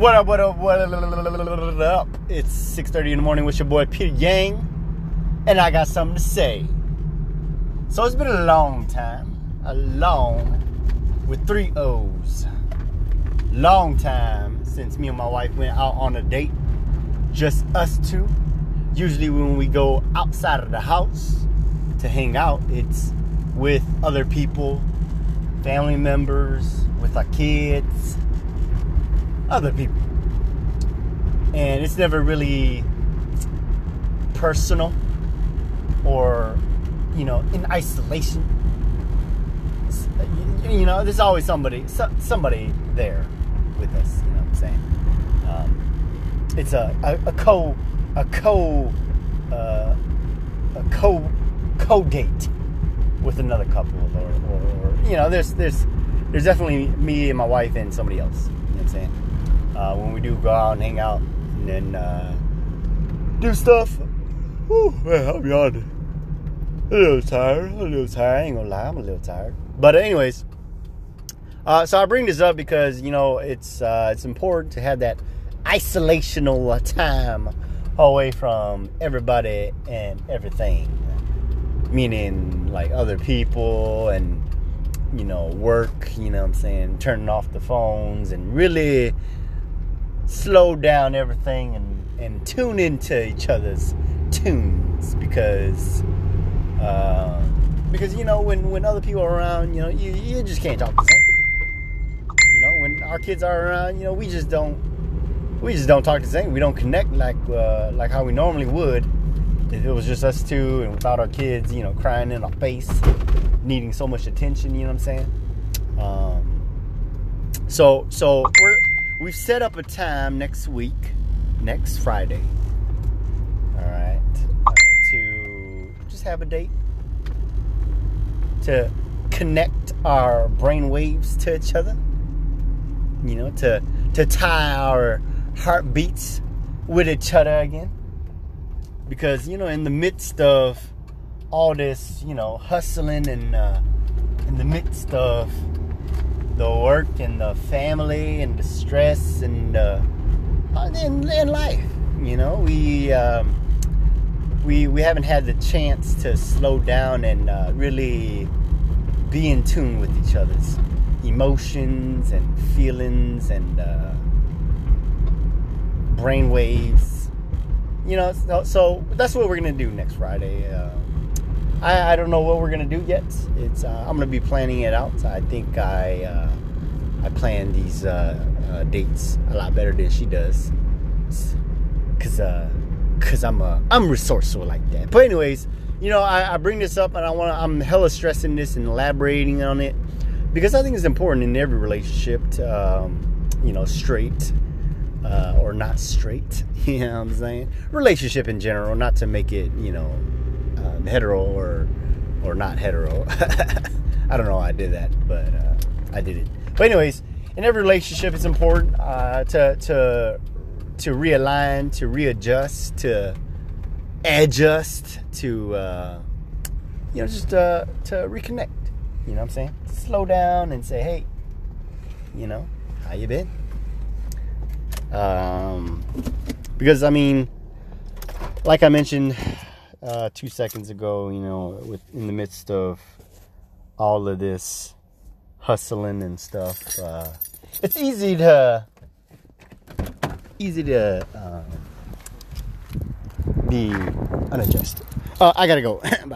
What up, what up, what up? It's 6.30 in the morning with your boy Peter Yang, and I got something to say. So it's been a long time, a long, with three O's, long time since me and my wife went out on a date, just us two. Usually when we go outside of the house to hang out, it's with other people, family members, with our kids, other people. And it's never really personal or, you know, in isolation. You know, there's always somebody, somebody there with us. You know what I'm saying? Um, it's a, a, a co, a co, uh, a co, co date with another couple, or, or, or you know, there's, there's, there's definitely me and my wife and somebody else. You know what I'm saying? Uh, when we do go out and hang out and then uh, do stuff. Whew, man, I'm. A little tired. A little tired. I ain't gonna lie, I'm a little tired. But anyways, uh, so I bring this up because you know it's uh, it's important to have that isolational time away from everybody and everything. Meaning like other people and you know work. You know what I'm saying turning off the phones and really slow down everything and, and tune into each other's tunes because uh, because you know when, when other people are around you know you, you just can't talk the same you know when our kids are around you know we just don't we just don't talk the same we don't connect like uh, like how we normally would if it was just us two and without our kids you know crying in our face needing so much attention you know what i'm saying? Um, so so we're we've set up a time next week, next Friday. All right, uh, to just have a date to connect our brain waves to each other. You know, to to tie our heartbeats with each other again. Because you know, in the midst of all this, you know, hustling and uh, in the midst of the work and the family and the stress and uh, in, in life. You know, we um, we we haven't had the chance to slow down and uh, really be in tune with each other's emotions and feelings and uh, brain waves. You know, so, so, that's what we're gonna do next Friday. Uh, I, I don't know what we're gonna do yet. It's uh, I'm gonna be planning it out. I think I uh, I plan these uh, uh, dates a lot better than she does, cause uh, cause I'm uh, I'm resourceful like that. But anyways, you know I, I bring this up and I want I'm hella stressing this and elaborating on it because I think it's important in every relationship. To, um, you know, straight. Uh, or not straight, you know what I'm saying? Relationship in general, not to make it, you know, um, hetero or or not hetero. I don't know why I did that, but uh, I did it. But anyways, in every relationship, it's important uh, to to to realign, to readjust, to adjust, to uh, you know, just uh, to reconnect. You know what I'm saying? Slow down and say, hey, you know, how you been? Um, because I mean, like I mentioned uh, two seconds ago, you know, with in the midst of all of this hustling and stuff, uh, it's easy to easy to uh, be unadjusted. Uh, I gotta go.